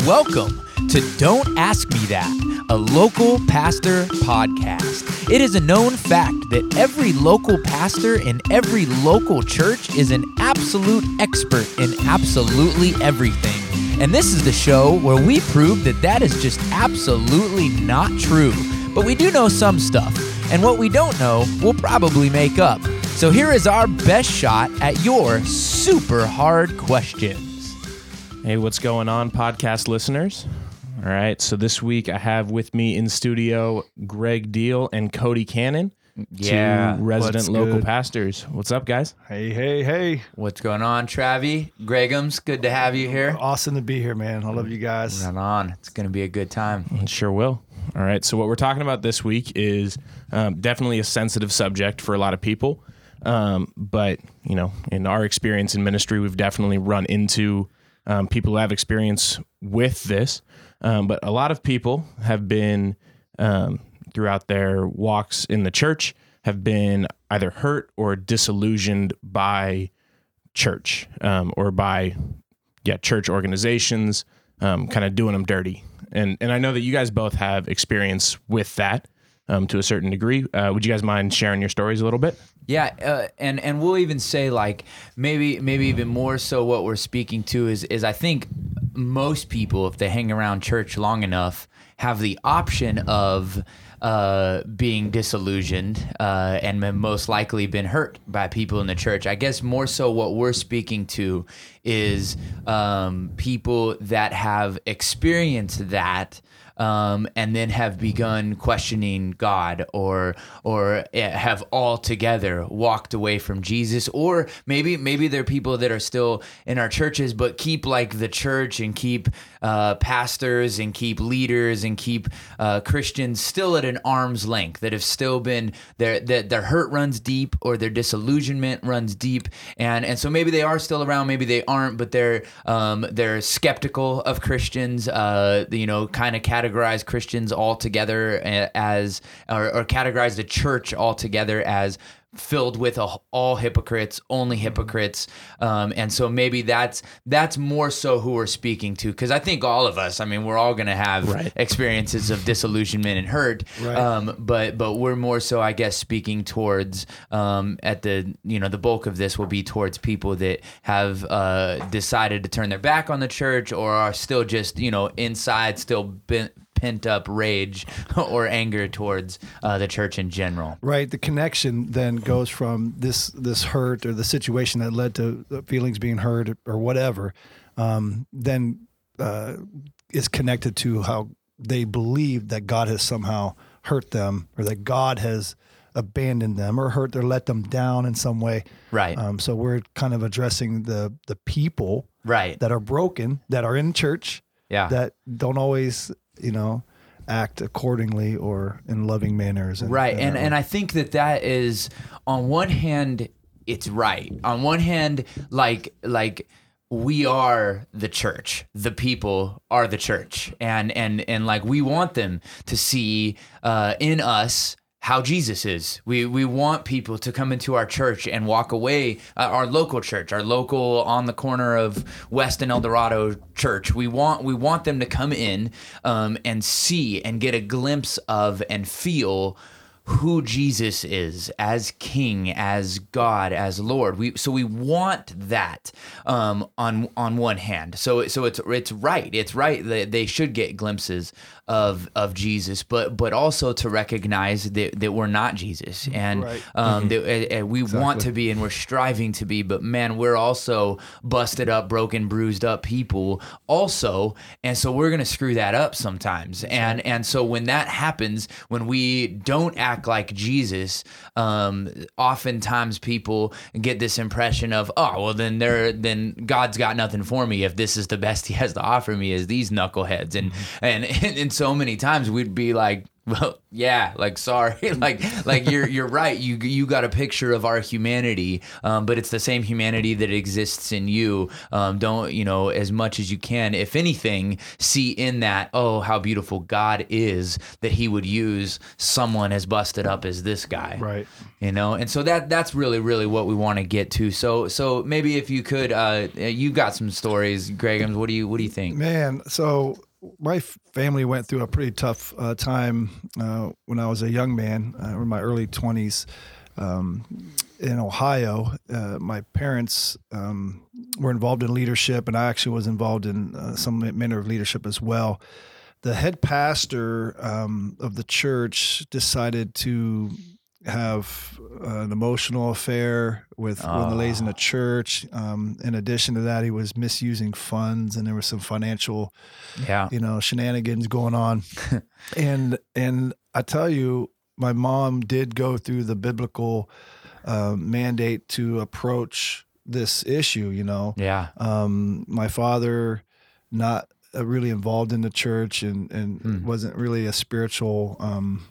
Welcome to Don't Ask Me That, a local pastor podcast. It is a known fact that every local pastor in every local church is an absolute expert in absolutely everything. And this is the show where we prove that that is just absolutely not true. But we do know some stuff, and what we don't know, we'll probably make up. So here is our best shot at your super hard questions. Hey, what's going on, podcast listeners? All right, so this week I have with me in studio Greg Deal and Cody Cannon, Yeah, two resident what's local good? pastors. What's up, guys? Hey, hey, hey. What's going on, Travi? Gregums, good to have you here. Awesome to be here, man. I love you guys. Right on. It's going to be a good time. It Sure will. All right, so what we're talking about this week is um, definitely a sensitive subject for a lot of people. Um, but, you know, in our experience in ministry, we've definitely run into um, people who have experience with this. Um, but a lot of people have been, um, throughout their walks in the church, have been either hurt or disillusioned by church um, or by yeah church organizations um, kind of doing them dirty and and i know that you guys both have experience with that um, to a certain degree uh, would you guys mind sharing your stories a little bit Yeah, uh, and and we'll even say like maybe maybe even more so what we're speaking to is is I think most people if they hang around church long enough have the option of uh, being disillusioned uh, and most likely been hurt by people in the church. I guess more so what we're speaking to is um, people that have experienced that um, and then have begun questioning God or or eh, have altogether walked away from Jesus. Or maybe maybe there are people that are still in our churches but keep like the church and keep uh, pastors and keep leaders and keep uh, Christians still at an arm's length that have still been their their, their hurt runs deep or their disillusionment runs deep. And and so maybe they are still around maybe they aren't but they're um, they're skeptical of Christians uh, you know kind of categorize Christians altogether a- as or, or categorize the church altogether as filled with a, all hypocrites only hypocrites um, and so maybe that's that's more so who we're speaking to because i think all of us i mean we're all going to have Right. experiences of disillusionment and hurt Right. um, but but we're more so i guess speaking towards um, at the you know the bulk of this will be towards people that have uh, decided to turn their back on the church or are still just you know inside still been pent up rage or anger towards uh, the church in general Right. The connection then goes from this this hurt or the situation that led to feelings being hurt or whatever, um, then uh, is connected to how they believe that God has somehow hurt them or that God has abandoned them or hurt or let them down in some way. right Um, so we're kind of addressing the the people right that are broken that are in church yeah that don't always, you know, act accordingly or in loving manners. right and uh, and i think that that is on one hand it's right. On one hand like like we are the church. The people are the church. And and and like we want them to see uh in us how Jesus is. We we want people to come into our church and walk away. Uh, our local church, our local on the corner of West and El Dorado church. We want we want them to come in um, and see and get a glimpse of and feel who Jesus is as King, as God, as Lord. We so we want that um, on on one hand. So so it's it's right. It's right that they should get glimpses of of Jesus, but but also to recognize that, that we're not Jesus, and Right. um, that, uh, uh, we want to be, and we're striving to be. But man, we're also busted up, broken, bruised up people also, and so we're gonna screw that up sometimes. And and so when that happens, when we don't act like Jesus, um, oftentimes people get this impression of, oh, well then they're then God's got nothing for me. If this is the best He has to offer me is these knuckleheads, and and and, and so many times we'd be like Well, yeah, like sorry, like like you're you're right. You you got a picture of our humanity, um, but it's the same humanity that exists in you. Um, don't you know as much as you can, if anything, see in that oh how beautiful God is that He would use someone as busted up as this guy, Right. You know, and so that that's really really what we want to get to. So so maybe if you could, uh, you got some stories, Gregums. What do you what do you think? Man, so my family went through a pretty tough uh, time uh, when I was a young man, uh, in my early 20s. Um, in Ohio, uh, my parents um, were involved in leadership, and I actually was involved in uh, some manner of leadership as well. The head pastor um, of the church decided to have an emotional affair with one of the ladies in the church. Um, in addition to that, he was misusing funds, and there was some financial Yeah, you know shenanigans going on. And and i tell you my mom did go through the biblical uh, mandate to approach this issue you know? Yeah, um, my father not uh, really involved in the church and and Hmm. wasn't really a spiritual um,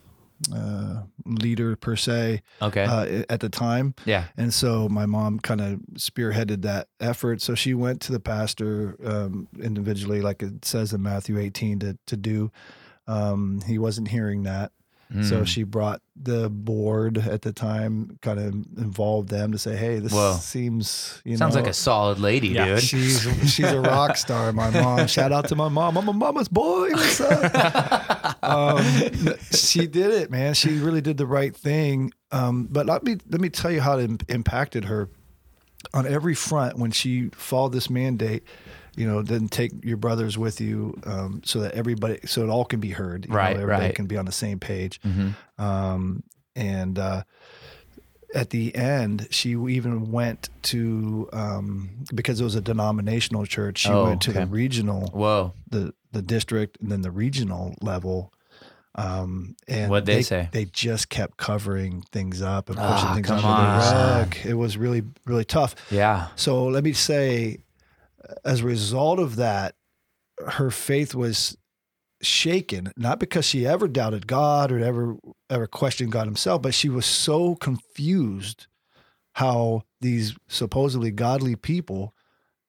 uh, leader per se okay, uh, at the time yeah, and so my mom kind of spearheaded that effort. So she went to the pastor um, individually, like it says in Matthew 18, to, to do. Um, he wasn't hearing that. So Mm. she brought the board at the time, kind of involved them to say, hey, this Whoa. seems, you know, Sounds know. like a solid lady, Yeah. dude. She's she's a rock star, my mom. Shout out to my mom. I'm a mama's boy. What's up? um, she did it, man. She really did the right thing. Um, but let me let me tell you how it impacted her on every front when she followed this mandate. You know, then take your brothers with you, um, so that everybody, so it all can be heard. you know, Right, everybody right. can be on the same page. Mhm. Um, and uh, at the end, she even went to um, because it was a denominational church. She Oh, went to the regional, Whoa. the the district, and then the regional level. Um, and What'd they say? They just kept covering things up and pushing Ah, things under the rug. It was really really tough. Yeah. So let me say, as a result of that, her faith was shaken, not because she ever doubted God or ever ever questioned God himself, but she was so confused how these supposedly godly people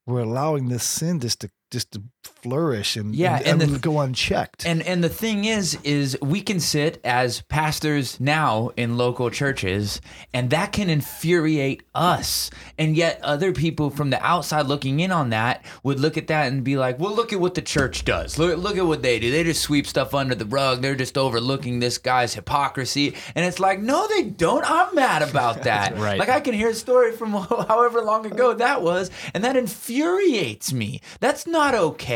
were allowing this sin just to just to flourish and Yeah, and, and the- go unchecked. And and the thing is is we can sit as pastors now in local churches and that can infuriate us. And yet other people from the outside looking in on that would look at that and be like, "Well, look at what the church does. Look look at what they do. They just sweep stuff under the rug. They're just overlooking this guy's hypocrisy." And it's like, "No, they don't. I'm mad about that." Right. Like I can hear a story from however long ago that was, and that infuriates me. That's not okay.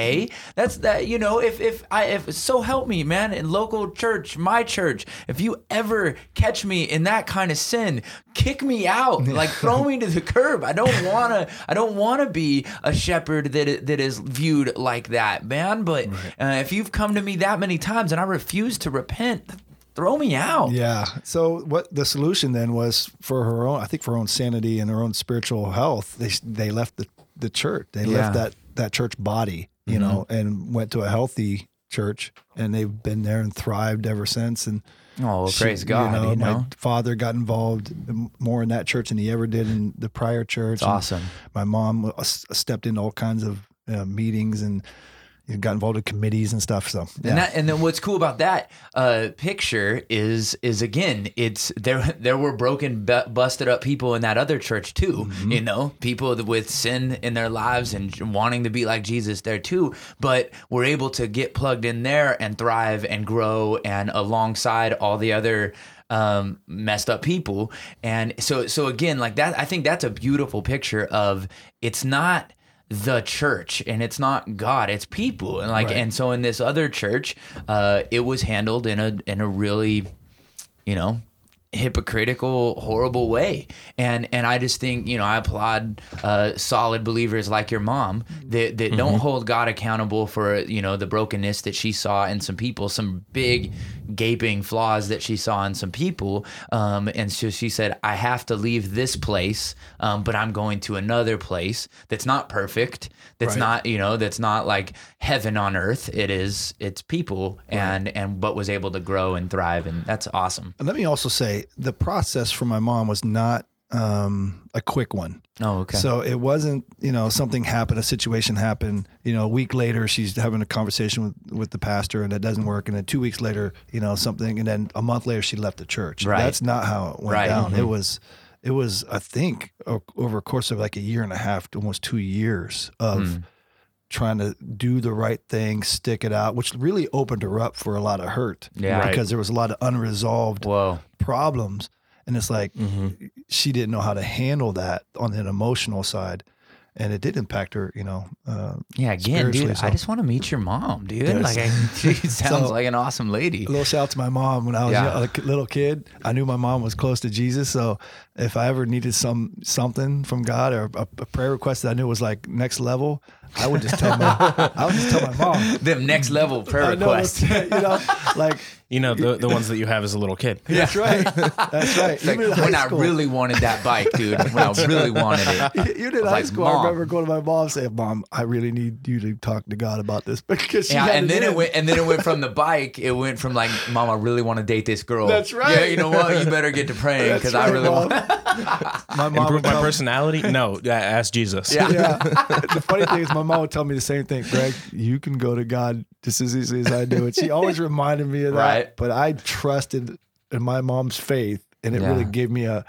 That's that you know. If if I if so help me, man, in local church, my church, if you ever catch me in that kind of sin, kick me out, like throw me to the curb. I don't wanna. I don't wanna be a shepherd that that is viewed like that, man. But uh, if you've come to me that many times and I refuse to repent. Throw me out. Yeah. So what the solution then was for her own, I think for her own sanity and her own spiritual health, they they left the the church. They Yeah. Mm-hmm. left that that church body, you know, and went to a healthy church, and they've been there and thrived ever since. And Oh, well, she- praise God. You know, my father got involved more in that church than he ever did in the prior church. it's awesome. My mom stepped into all kinds of uh, meetings and you got involved in committees and stuff. So yeah. And that, and then what's cool about that uh, picture is is again, it's there. There were broken, bu- busted up people in that other church too. Mm-hmm. You know, people with sin in their lives and wanting to be like Jesus there too. But we're able to get plugged in there and thrive and grow and alongside all the other um messed up people and so so again like that i think that's a beautiful picture of it's not the church and it's not God, it's people. And like Right. and so in this other church, uh it was handled in a in a really, you know, hypocritical horrible way. And and i just think you know i applaud uh solid believers like your mom that that don't hold god accountable for you know the brokenness that she saw in some people some big gaping flaws that she saw in some people. Um and so she said i have to leave this place um but i'm going to another place that's not perfect that's Right. not you know that's not like heaven on earth it is it's people and and but was able to grow and thrive and that's awesome And let me also say the process for my mom was not um, a quick one. oh okay So it wasn't, you know, something happened, a situation happened. You know, a week later, she's having a conversation with, with the pastor, and it doesn't work. And then two weeks later, you know, something, and then a month later, she left the church. Right. That's not how it went Right. down. Mhm. It was, it was, I think, o- over a course of like a year and a half, to almost two years of Mm. trying to do the right thing, stick it out, which really opened her up for a lot of hurt. Yeah. Right. because there was a lot of unresolved whoa problems. And it's like Mm-hmm. she didn't know how to handle that on an emotional side. And it did impact her, you know. Uh, yeah again dude so- i just want to meet your mom dude Yes. like I, she sounds So- like an awesome lady a little shout out to my mom when I was Yeah. young- a little kid. I knew my mom was close to Jesus, so if I ever needed some something from God or a, a prayer request that I knew was like next level, I would just tell my I would just tell my mom. them next level prayer I requests you know, like You know the the ones that you have as a little kid. that's right, that's right. like Even in when high I school, really wanted that bike, dude. When I really wanted it. You did high like, school, I remember going to my mom saying, "Mom, I really need you to talk to God about this," because she Yeah, had and then it in. went, and then it went from the bike. It went from like, "Mom, I really want to date this girl." That's right. Yeah, you know what? You better get to praying That's because I really Mom. want. my mom Improve my personality? No, ask Jesus. Yeah. yeah. the funny thing is, my mom would tell me the same thing. Greg, you can go to God just as easily as I do. And she always reminded me of that. Right. But I trusted in my mom's faith, and it Yeah. really gave me a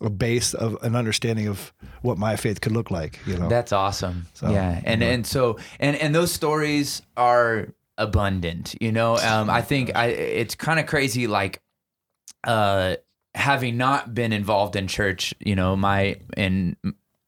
a base of an understanding of what my faith could look like. You know, That's awesome. So, yeah, and and so and and those stories are abundant. You know, um, I think I it's kind of crazy. Like, uh, having not been involved in church, you know, my in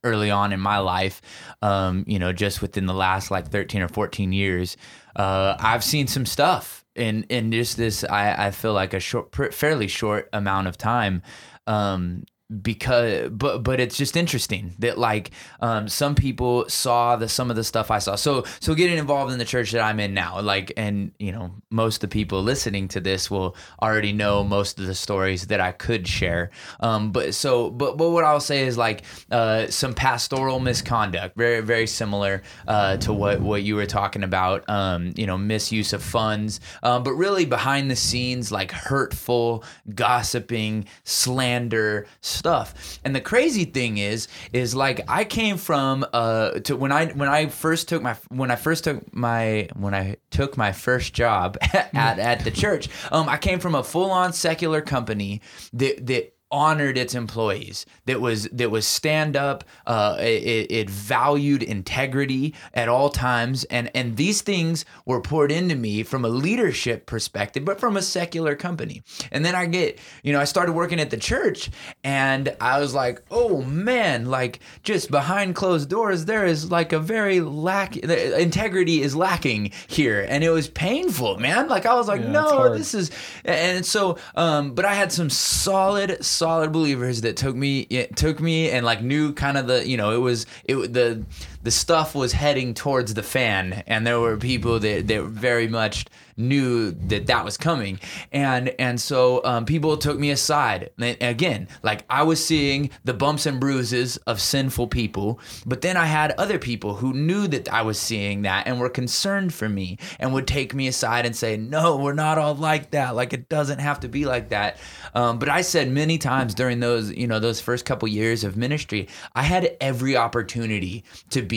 early on in my life, um, you know, just within the last like thirteen or fourteen years, uh, I've seen some stuff in in just this. I I feel like a short, fairly short amount of time. Um, because but but it's just interesting that like um some people saw the some of the stuff I saw. So so getting involved in the church that I'm in now like and you know most of the people listening to this will already know most of the stories that I could share. Um but so but but what I'll say is like uh some pastoral misconduct very very similar uh to what what you were talking about um you know misuse of funds um but really behind the scenes like hurtful gossiping slander stuff. And the crazy thing is, is like I came from uh to when I when I first took my when I first took my when I took my first job at at the church, um I came from a full on secular company that that honored its employees that was that was stand up uh it, it valued integrity at all times. And and these things were poured into me from a leadership perspective but from a secular company. And then i get you know i started working at the church and i was like oh man like just behind closed doors there is like a very lack integrity is lacking here. And it was painful man. Like i was like Yeah, no this is and so um but i had some solid solid believers that took me it took me and like knew kind of the you know it was it the the stuff was heading towards the fan and there were people that that very much knew that that was coming. And and so um, people took me aside. And again like i was seeing the bumps and bruises of sinful people but then i had other people who knew that i was seeing that and were concerned for me and would take me aside and say no we're not all like that. Like it doesn't have to be like that. Um, but i said many times during those you know those first couple years of ministry i had every opportunity to be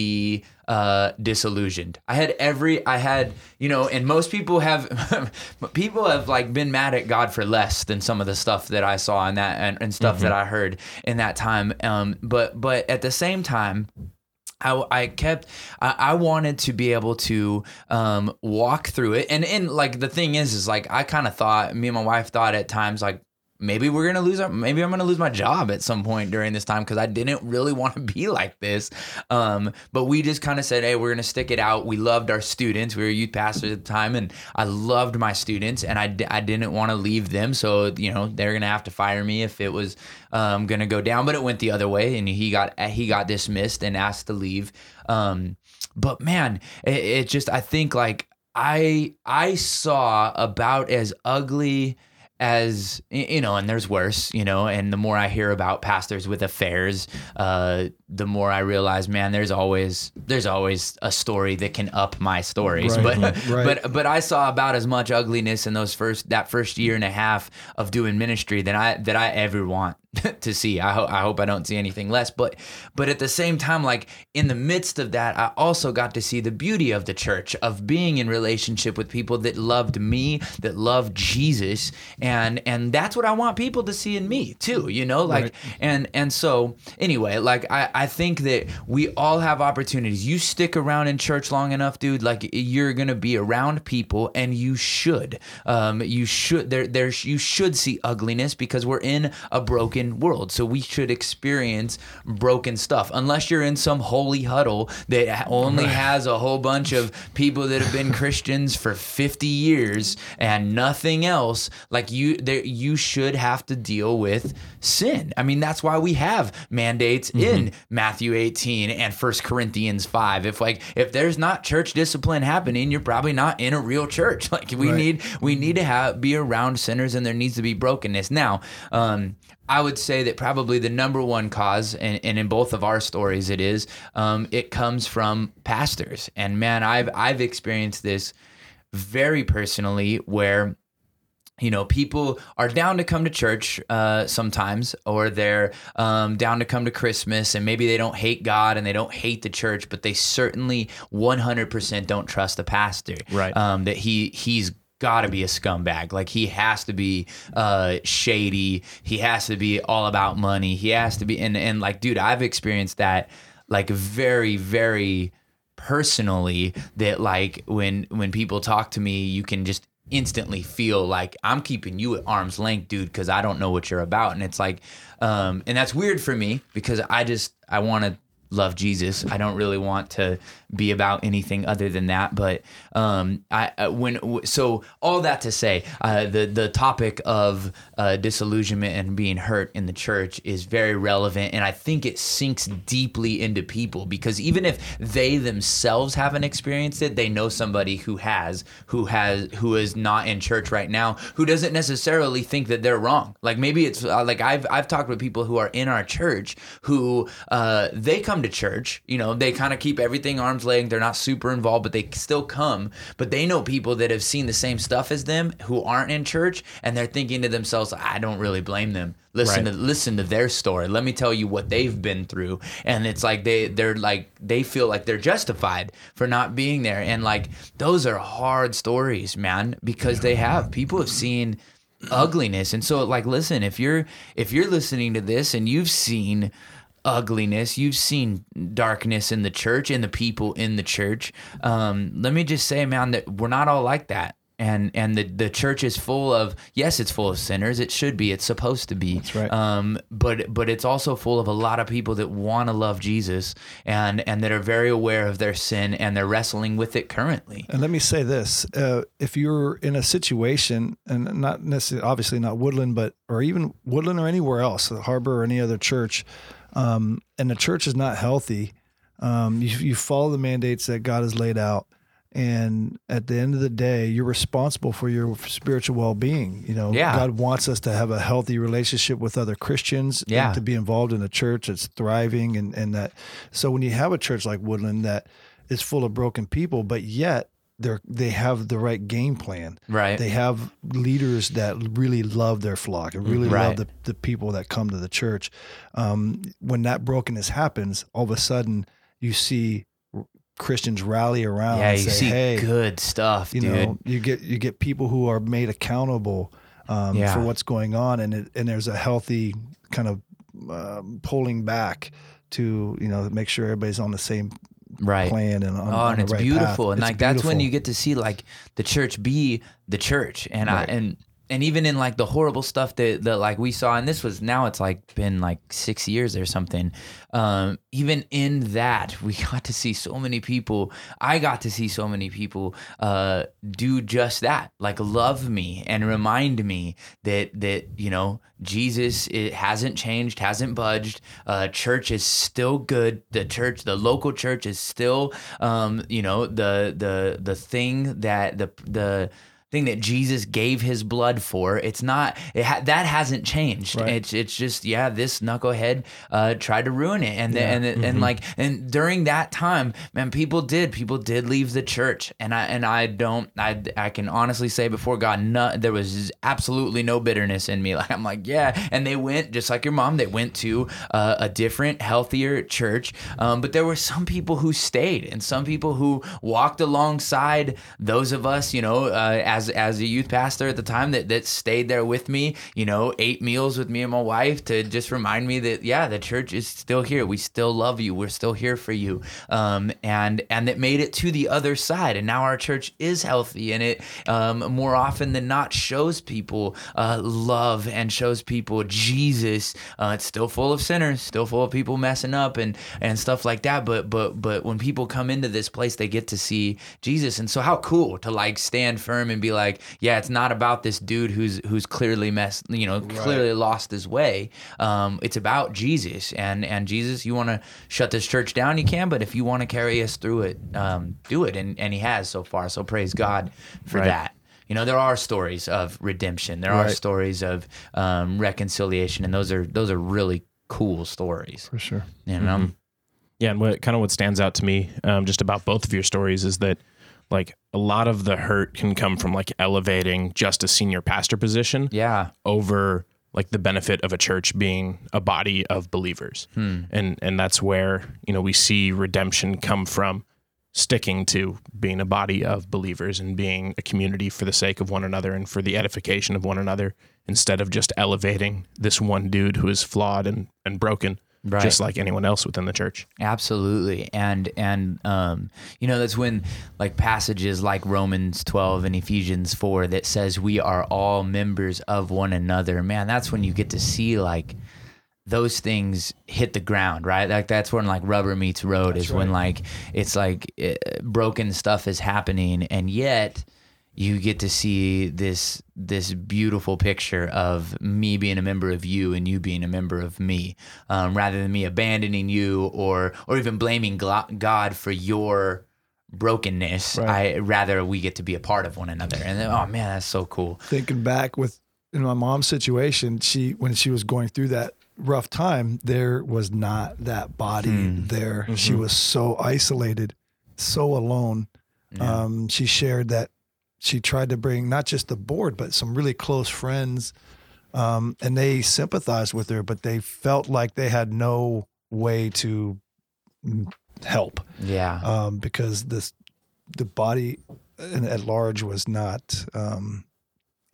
uh, disillusioned. I had every, I had, you know, and most people have, people have like been mad at God for less than some of the stuff that I saw and that and, and stuff that I heard in that time. Um, but but at the same time. I, I kept I, I wanted to be able to um, walk through it and and like the thing is is like I kind of thought me and my wife thought at times like maybe we're gonna lose our maybe i'm gonna lose my job at some point during this time because i didn't really want to be like this. Um, but we just kind of said hey we're gonna stick it out. We loved our students. We were youth pastors at the time and i loved my students and i, I didn't want to leave them. So you know they're gonna have to fire me if it was um, gonna go down but it went the other way and he got he got dismissed and asked to leave. Um, but man it, it just i think like i i saw about as ugly as you know, and there's worse, you know, and the more I hear about pastors with affairs, uh, the more I realize, man, there's always there's always a story that can up my stories. Right, but right. but but I saw about as much ugliness in those first that first year and a half of doing ministry than I that I ever want to see. I hope I hope I don't see anything less. But but at the same time, like in the midst of that, I also got to see the beauty of the church, of being in relationship with people that loved me, that loved Jesus, and and that's what I want people to see in me too. You know, like Right. and and so anyway, like I I think that we all have opportunities. You stick around in church long enough, dude, like you're gonna be around people, and you should. Um, you should there there's you should see ugliness because we're in a broken world, so we should experience broken stuff. Unless you're in some holy huddle that only has a whole bunch of people that have been Christians for 50 years and nothing else. Like you, there you should have to deal with sin. I mean, that's why we have mandates in Matthew 18 and First Corinthians 5. If like if there's not church discipline happening, you're probably not in a real church. Like we Right. need we need to have be around sinners and there needs to be brokenness. Now, um, I would say that probably the number one cause, and, and in both of our stories, it is um, it comes from pastors. And man, I've I've experienced this very personally where you know people are down to come to church uh, sometimes or they're um, down to come to christmas and maybe they don't hate god and they don't hate the church but they certainly 100% don't trust the pastor Right. um, that he he's got to be a scumbag. Like he has to be uh, shady. He has to be all about money. He has to be and, and like dude i've experienced that like very very personally that like when when people talk to me you can just instantly feel like I'm keeping you at arm's length dude because I don't know what you're about. And it's like um and that's weird for me because I just I want to love Jesus. I don't really want to be about anything other than that. But um I uh, when so all that to say uh the the topic of uh disillusionment and being hurt in the church is very relevant. And I think it sinks deeply into people because even if they themselves haven't experienced it they know somebody who has who has who is not in church right now who doesn't necessarily think that they're wrong. Like maybe it's uh, like I've I've talked with people who are in our church who uh they come to church you know they kind of keep everything arm's length they're not super involved but they still come. But they know people that have seen the same stuff as them who aren't in church and they're thinking to themselves I don't really blame them. Listen Right. to listen to their story. Let me tell you what they've been through. And it's like they they're like they feel like they're justified for not being there. And like those are hard stories man because they have. People have seen ugliness. And so like listen if you're if you're listening to this and you've seen ugliness. You've seen darkness in the church and the people in the church. Um let me just say man that we're not all like that. And and the the church is full of yes it's full of sinners. It should be. It's supposed to be. That's right. um but but it's also full of a lot of people that want to love Jesus and and that are very aware of their sin and they're wrestling with it currently. And let me say this: uh, if you're in a situation, and not necessarily, obviously not Woodland, but or even Woodland or anywhere else, the Harbor or any other church, um, and the church is not healthy, um, you, you follow the mandates that God has laid out, and at the end of the day, you're responsible for your spiritual well-being. You know, Yeah. God wants us to have a healthy relationship with other Christians, and Yeah. to be involved in a church that's thriving, and and that. So when you have a church like Woodland that is full of broken people, but yet they're they have the right game plan. Right. They have leaders that really love their flock and really Right. love the, the people that come to the church. Um, when that brokenness happens, all of a sudden you see Christians rally around yeah and you say, see "Hey, good stuff you dude know, you get you get people who are made accountable um, Yeah. for what's going on, and it, and there's a healthy kind of um, pulling back to you know make sure everybody's on the same right. plan and on, Oh, on and it's right beautiful, path. and It's like that's when you get to see like the church be the church, and I and and even in like the horrible stuff that that like we saw, and this was now it's like been like six years or something. Um, even in that, we got to see so many people. I got to see so many people uh, do just that, like love me and remind me that that you know Jesus it hasn't changed, hasn't budged. Uh, church is still good. The church, the local church, is still um, you know the the the thing that the the thing that Jesus gave his blood for. It's not it ha- that hasn't changed. Right. It's it's just yeah, this knucklehead uh, tried to ruin it, and the, and the, and like and during that time, man, people did people did leave the church, and I and I don't I I can honestly say before God, no, there was absolutely no bitterness in me. Like I'm like yeah, and they went just like your mom. They went to uh, a different, healthier church, um, but there were some people who stayed, and some people who walked alongside those of us, you know, uh, as as a youth pastor at the time that that stayed there with me, you know, ate meals with me and my wife to just remind me that yeah, the church is still here. We still love you. We're still here for you. Um, and and that made it to the other side, and now our church is healthy, and it um, more often than not shows people uh, love and shows people Jesus. Uh, it's still full of sinners, still full of people messing up and and stuff like that. But but but when people come into this place, they get to see Jesus, and so how cool to like stand firm and be like, yeah, it's not about this dude who's who's clearly messed, you know, clearly lost his way. Um, it's about Jesus, and and Jesus, you want to shut this church down, you can, but if you want to carry us through it, um, do it, and and He has so far. So praise God for Right. that. You know, there are stories of redemption. There are stories of um, reconciliation, and those are those are really cool stories. for sure. You know, Yeah, and what kind of what stands out to me um, just about both of your stories is that like a lot of the hurt can come from like elevating just a senior pastor position yeah, over like the benefit of a church being a body of believers. Hmm. And and that's where, you know, we see redemption come from sticking to being a body of believers and being a community for the sake of one another and for the edification of one another instead of just elevating this one dude who is flawed and, and broken Right. just like anyone else within the church. Absolutely. And and um you know that's when like passages like Romans 12 and Ephesians 4 that says we are all members of one another. Man, that's when you get to see like those things hit the ground, right? Like that's when like rubber meets road is when like it's like eh, broken stuff is happening and yet you get to see this this beautiful picture of me being a member of you and you being a member of me, um, rather than me abandoning you or or even blaming God for your brokenness. Right. I rather we get to be a part of one another, and then, oh man, that's so cool. thinking back with in my mom's situation, she when she was going through that rough time, there was not that body there. She was so isolated, so alone. Um, she shared that she tried to bring not just the board, but some really close friends, um, and they sympathized with her, but they felt like they had no way to help. Yeah, um, because this the body at large was not um,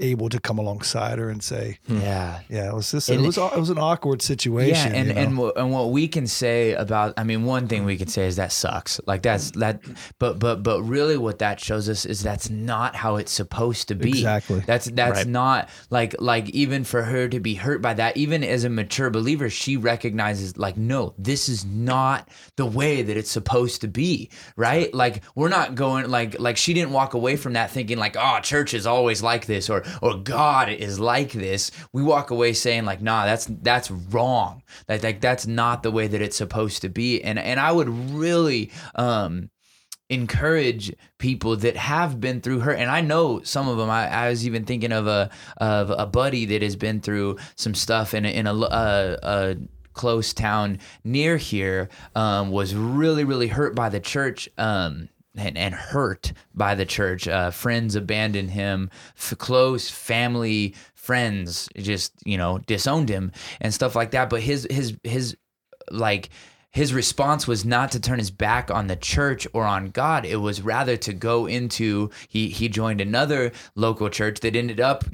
able to come alongside her and say, hmm. yeah. "Yeah, it was this. And- it was it was an awkward situation." Yeah, and you know? and what, and what we can say about, I mean, one thing we can say is that sucks. Like that's that, but but but really, what that shows us is that's not how it's supposed to be. Exactly. That's that's Right. not like like even for her to be hurt by that. Even as a mature believer, she recognizes like, no, this is not the way that it's supposed to be. Right? Like we're not going like like she didn't walk away from that thinking like, oh, church is always like this or or God is like this. We walk away saying like, nah, that's that's wrong. Like like that's not the way that it's supposed to be. And and I would really um encourage people that have been through hurt and i know some of them i, I was even thinking of a of a buddy that has been through some stuff in a, in a, a, a close town near here um, was really really hurt by the church um, and, and hurt by the church. Uh, friends abandoned him. F- close family friends just you know disowned him and stuff like that. But his his his like his response was not to turn his back on the church or on God. It was rather to go into he he joined another local church that ended up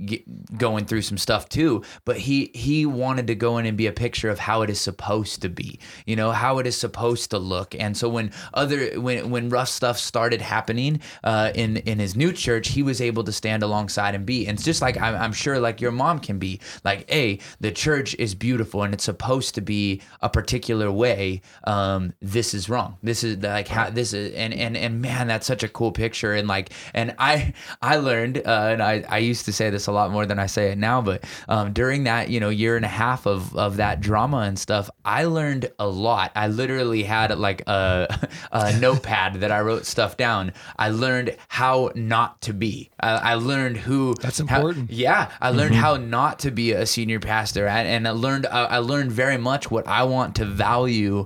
going through some stuff too. But he he wanted to go in and be a picture of how it is supposed to be, you know, how it is supposed to look. And so when other when when rough stuff started happening uh, in in his new church, he was able to stand alongside and be. And it's just like I'm, I'm sure like your mom can be like, hey, the church is beautiful and it's supposed to be a particular way um, this is wrong. This is like how this is, and and and man, that's such a cool picture. And like, and I I learned, uh, and I I used to say this a lot more than I say it now, but um, during that you know year and a half of of that drama and stuff, I learned a lot. I literally had like a, a notepad that I wrote stuff down. I learned how not to be. I, I learned who. That's how- important. yeah, I learned how not to be a senior pastor, and, and I learned I I learned very much what I want to value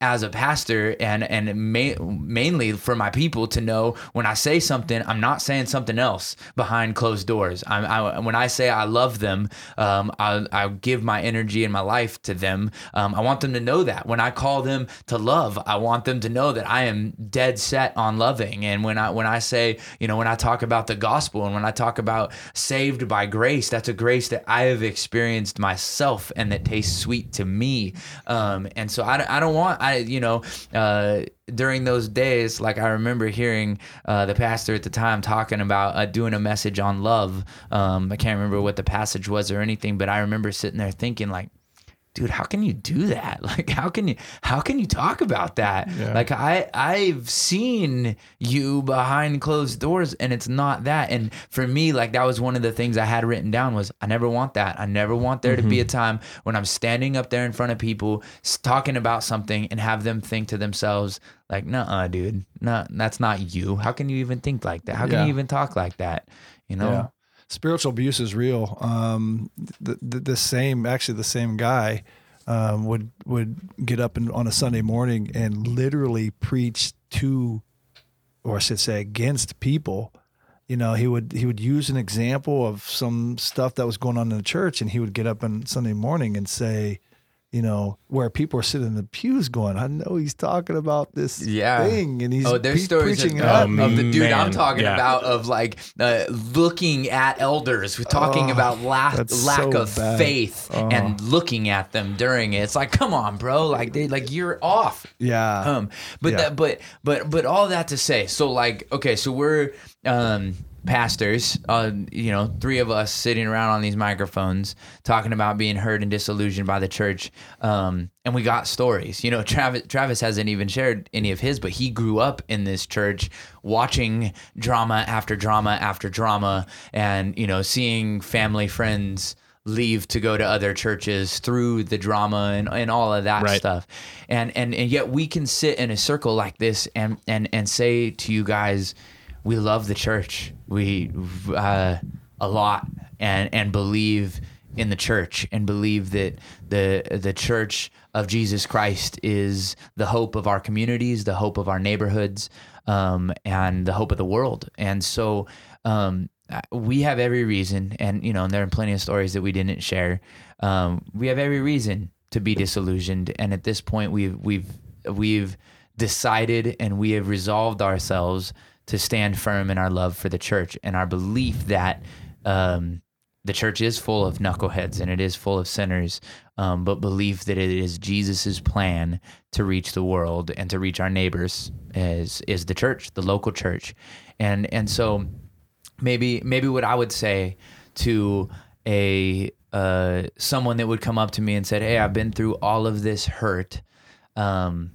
as a pastor, and and ma- mainly for my people to know when I say something, I'm not saying something else behind closed doors. I'm I, when I say I love them, um, I I give my energy and my life to them. Um, I want them to know that when I call them to love, I want them to know that I am dead set on loving. And when I when I say you know when I talk about the gospel and when I talk about saved by grace, that's a grace that I have experienced myself and that tastes sweet to me. Um, and so I, don't- I don't want I you know uh, during those days like I remember hearing uh, the pastor at the time talking about uh, doing a message on love. Um, I can't remember what the passage was or anything, but I remember sitting there thinking like dude how can you do that? Like how can you how can you talk about that? Like i i've seen you behind closed doors and it's not that. And for me like that was one of the things i had written down was i never want that. I never want there to be mm-hmm. a time when i'm standing up there in front of people talking about something and have them think to themselves like nah dude. No that's not you. How can you even think like that? How can Yeah. you even talk like that? You know? Yeah. Spiritual abuse is real. Um, the, the, the same, actually, the same guy um, would would get up and, on a Sunday morning and literally preach to, or I should say, against people. You know, he would he would use an example of some stuff that was going on in the church, and he would get up on Sunday morning and say, you know, where people are sitting in the pews going, I know he's talking about this Yeah. thing, and he's Oh, there's pre- stories preaching of, at of, the dude I'm talking yeah. about of like uh, looking at elders, We're talking Oh, about la- lack so of bad. faith Oh. and looking at them during it. It's like, come on, bro, like they like you're off. yeah, Um, but Yeah. that, but but but all that to say, so like, okay, so we're um pastors, uh, you know, three of us sitting around on these microphones talking about being hurt and disillusioned by the church, um, and we got stories. You know, Travis Travis hasn't even shared any of his, but he grew up in this church, watching drama after drama after drama, and you know, seeing family friends leave to go to other churches through the drama and, and all of that Right. stuff and, and and yet we can sit in a circle like this and and and say to you guys we love the church we uh, a lot and and believe in the church and believe that the the church of Jesus Christ is the hope of our communities the hope of our neighborhoods um, and the hope of the world and so um, we have every reason, and you know, and there are plenty of stories that we didn't share. Um, we have every reason to be disillusioned, and at this point, we've we've we've decided and we have resolved ourselves to stand firm in our love for the church and our belief that um, the church is full of knuckleheads and it is full of sinners, um, but belief that it is Jesus's plan to reach the world and to reach our neighbors is is the church, the local church, and and so maybe maybe what I would say to a uh, someone that would come up to me and said, "Hey, I've been through all of this hurt. Um,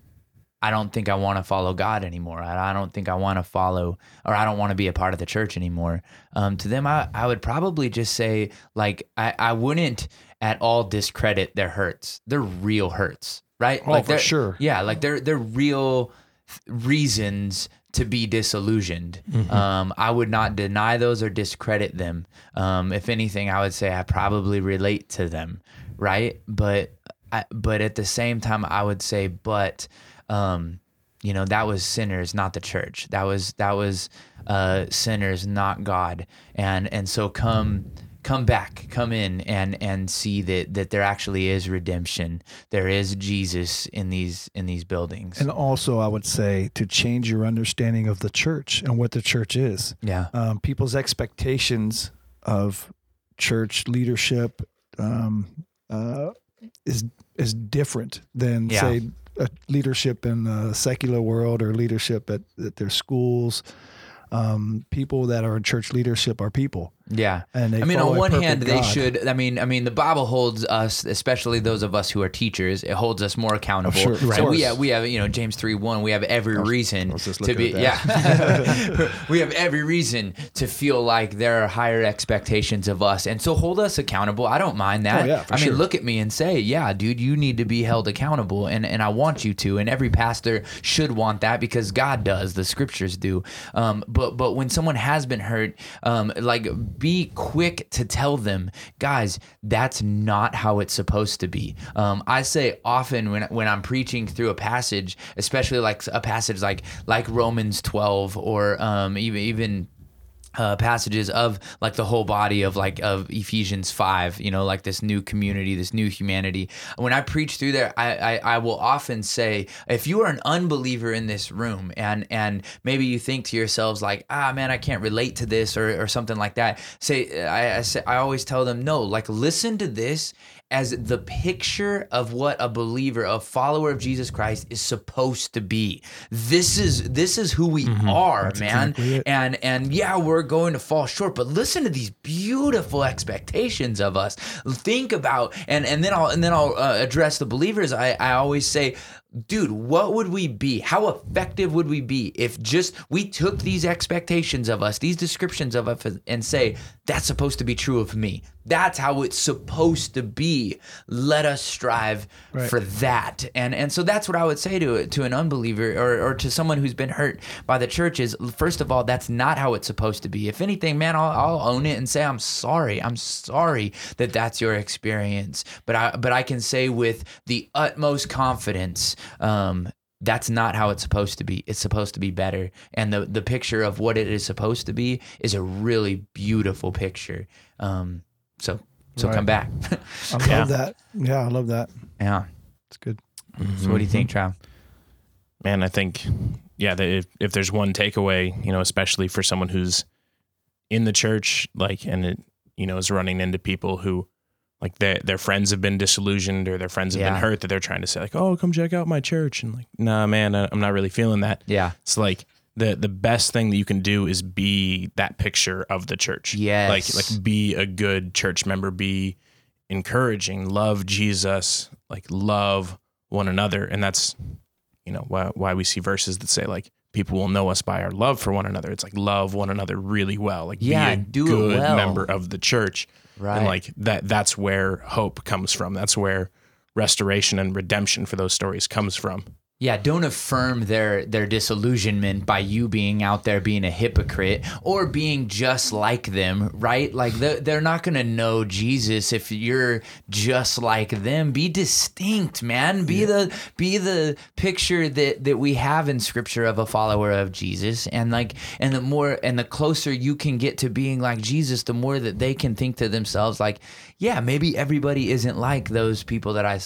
I don't think I want to follow God anymore. I, I don't think I want to follow, or I don't want to be a part of the church anymore." Um, to them, I, I would probably just say, like, I, I wouldn't at all discredit their hurts. They're real hurts, right? Oh, like for sure. Yeah, like they're they're real th- reasons to be disillusioned. Um, I would not deny those or discredit them. Um, if anything, I would say I probably relate to them, right? But I, but at the same time, I would say, but um, you know, that was sinners, not the church. That was that was uh, sinners, not God. And and so come come back, come in and and see that that there actually is redemption. There is Jesus in these in these buildings. And also, I would say to change your understanding of the church and what the church is. yeah. Um, people's expectations of church leadership um, uh, is is different than Yeah. say leadership in the secular world or leadership at, at their schools. Um, people that are in church leadership are people, Yeah. and I mean, on one hand, they should. I mean, I mean, the Bible holds us, especially those of us who are teachers, it holds us more accountable. sure, of so we have, we have, you know, James three one. We have every reason to be, yeah. we have every reason to feel like there are higher expectations of us, and so hold us accountable. I don't mind that. Oh, yeah, I mean, look at me and say, yeah, dude, you need to be held accountable, and and I want you to, and every pastor should want that because God does, the Scriptures do. Um, but but when someone has been hurt, um, like be quick to tell them, guys, that's not how it's supposed to be. Um, I say often when when I'm preaching through a passage, especially like a passage like like Romans 12 or um, even even uh, passages of like the whole body of like of Ephesians five, you know, like this new community, this new humanity. When I preach through there, I, I I will often say, if you are an unbeliever in this room, and and maybe you think to yourselves like, ah man, I can't relate to this or or something like that. Say I I, say, I always tell them, no, like listen to this as the picture of what a believer, a follower of Jesus Christ is supposed to be. This is this is who we are, man. exactly. And and yeah, we're going to fall short, but listen to these beautiful expectations of us. Think about and and then I'll and then I'll uh, address the believers. I I always say Dude, what would we be? How effective would we be if just we took these expectations of us, these descriptions of us, and say, that's supposed to be true of me? That's how it's supposed to be. Let us strive Right. for that. And and so that's what I would say to to an unbeliever or, or to someone who's been hurt by the church is first of all, that's not how it's supposed to be. If anything, man, I'll, I'll own it and say I'm sorry. I'm sorry that that's your experience. But I but I can say with the utmost confidence, um, that's not how it's supposed to be. It's supposed to be better. And the the picture of what it is supposed to be is a really beautiful picture. Um, so so Right. come back. I love Yeah. that. Yeah, I love that. yeah. It's good. So what do you think, Trav? man, I think, yeah, that if, if there's one takeaway, you know, especially for someone who's in the church, like, and it, you know, is running into people who, like, their their friends have been disillusioned or their friends have Yeah. been hurt, that they're trying to say, like, oh, come check out my church, and like, nah, man, I'm not really feeling that. Yeah. It's like the the best thing that you can do is be that picture of the church. Yes. Like like be a good church member, be encouraging, love Jesus, like love one another. And that's you know why why we see verses that say like people will know us by our love for one another. It's like love one another really well. Like Yeah, be a do good well. member of the church. Right. And like that that's where hope comes from. That's where restoration and redemption for those stories comes from. Yeah, don't affirm their their disillusionment by you being out there being a hypocrite or being just like them, right? Like they're, they're not gonna know Jesus if you're just like them. Be distinct, man. Be the be the picture that that we have in Scripture of a follower of Jesus, and like and the more and the closer you can get to being like Jesus, the more that they can think to themselves like, yeah, maybe everybody isn't like those people that I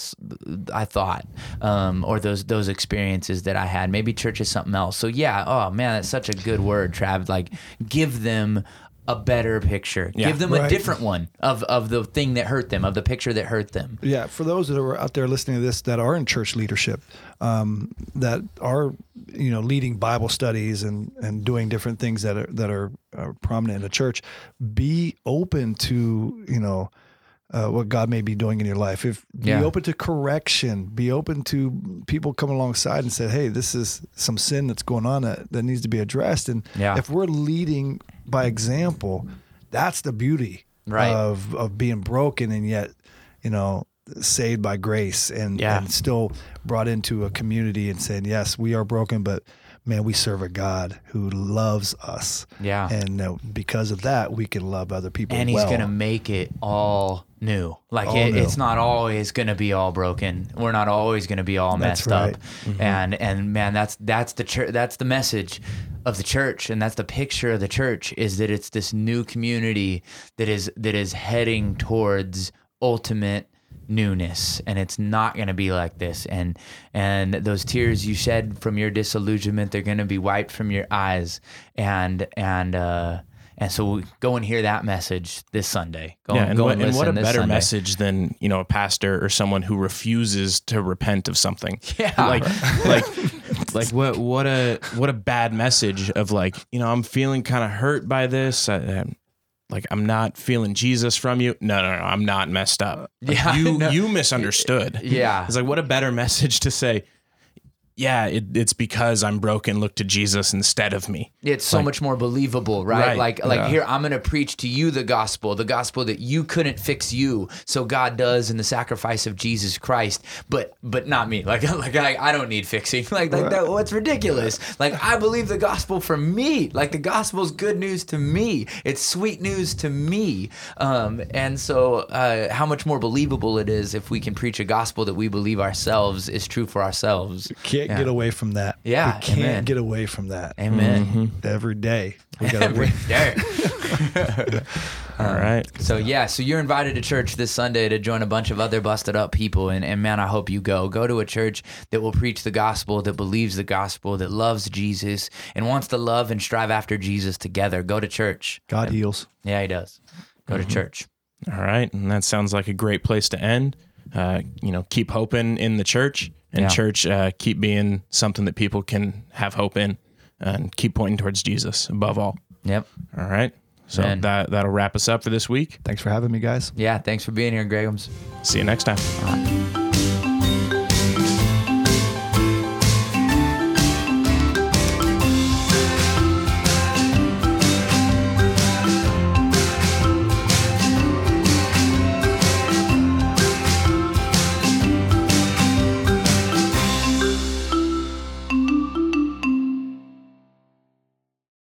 I thought, um, or those those experiences that I had. Maybe church is something else. So yeah, oh man, that's such a good word, Trav. Like, give them a better picture. Yeah. give them a different one of of the thing that hurt them, of the picture that hurt them. Yeah, for those that are out there listening to this that are in church leadership, um, that are you know leading Bible studies and and doing different things that are that are, are prominent in the church, be open to you know. Uh, what God may be doing in your life. If be Yeah. open to correction, be open to people coming alongside and say, "Hey, this is some sin that's going on that, that needs to be addressed." And Yeah. if we're leading by example, that's the beauty Right. of of being broken and yet, you know, saved by grace and, Yeah. and still brought into a community and saying, yes, we are broken, but man, we serve a God who loves us. Yeah. And uh, because of that, we can love other people. and he's well. gonna make it all new. Like it, new. it's not always gonna be all broken. We're not always gonna be all That's messed right. up. And and man, that's that's the church. That's the message of the church, and that's the picture of the church is that it's this new community that is that is heading towards ultimate newness and it's not going to be like this and and those tears you shed from your disillusionment they're going to be wiped from your eyes and and uh and so go and hear that message this Sunday. Go yeah, and, and go what, and, and what a better Sunday. message than you know a pastor or someone who refuses to repent of something. Yeah. like like like what what a what a bad message of like you know I'm feeling kind of hurt by this. Uh, I, I'm, like I'm not feeling Jesus from you. No, no, no, I'm not messed up. Like, Yeah, you no. you misunderstood. Yeah. it's like what a better message to say. Yeah, it, it's because I'm broken. Look to Jesus instead of me. It's so much more believable, right? Right, Like like yeah. here I'm going to preach to you the gospel, the gospel that you couldn't fix you. So God does in the sacrifice of Jesus Christ, but but not me. Like like I, I don't need fixing. Like like that what's ridiculous. Like I believe the gospel for me. Like the gospel's good news to me. It's sweet news to me. Um and so uh how much more believable it is if we can preach a gospel that we believe ourselves is true for ourselves. can't get away from that. Yeah, we can't amen. get away from that. Amen. Mm-hmm. Every day, we got Every to. day. All um, right. So yeah, so you're invited to church this Sunday to join a bunch of other busted up people, and, and man, I hope you go. Go to a church that will preach the gospel, that believes the gospel, that loves Jesus, and wants to love and strive after Jesus together. Go to church. God heals. Yeah, he does. Go to mm-hmm. church. All right, and that sounds like a great place to end. Uh, you know, keep hoping in the church, and Yeah. church uh, keep being something that people can have hope in, and keep pointing towards Jesus above all. Yep. All right, so Man. that that'll wrap us up for this week. Thanks for having me, guys. Yeah. Thanks for being here, Gregums. See you next time.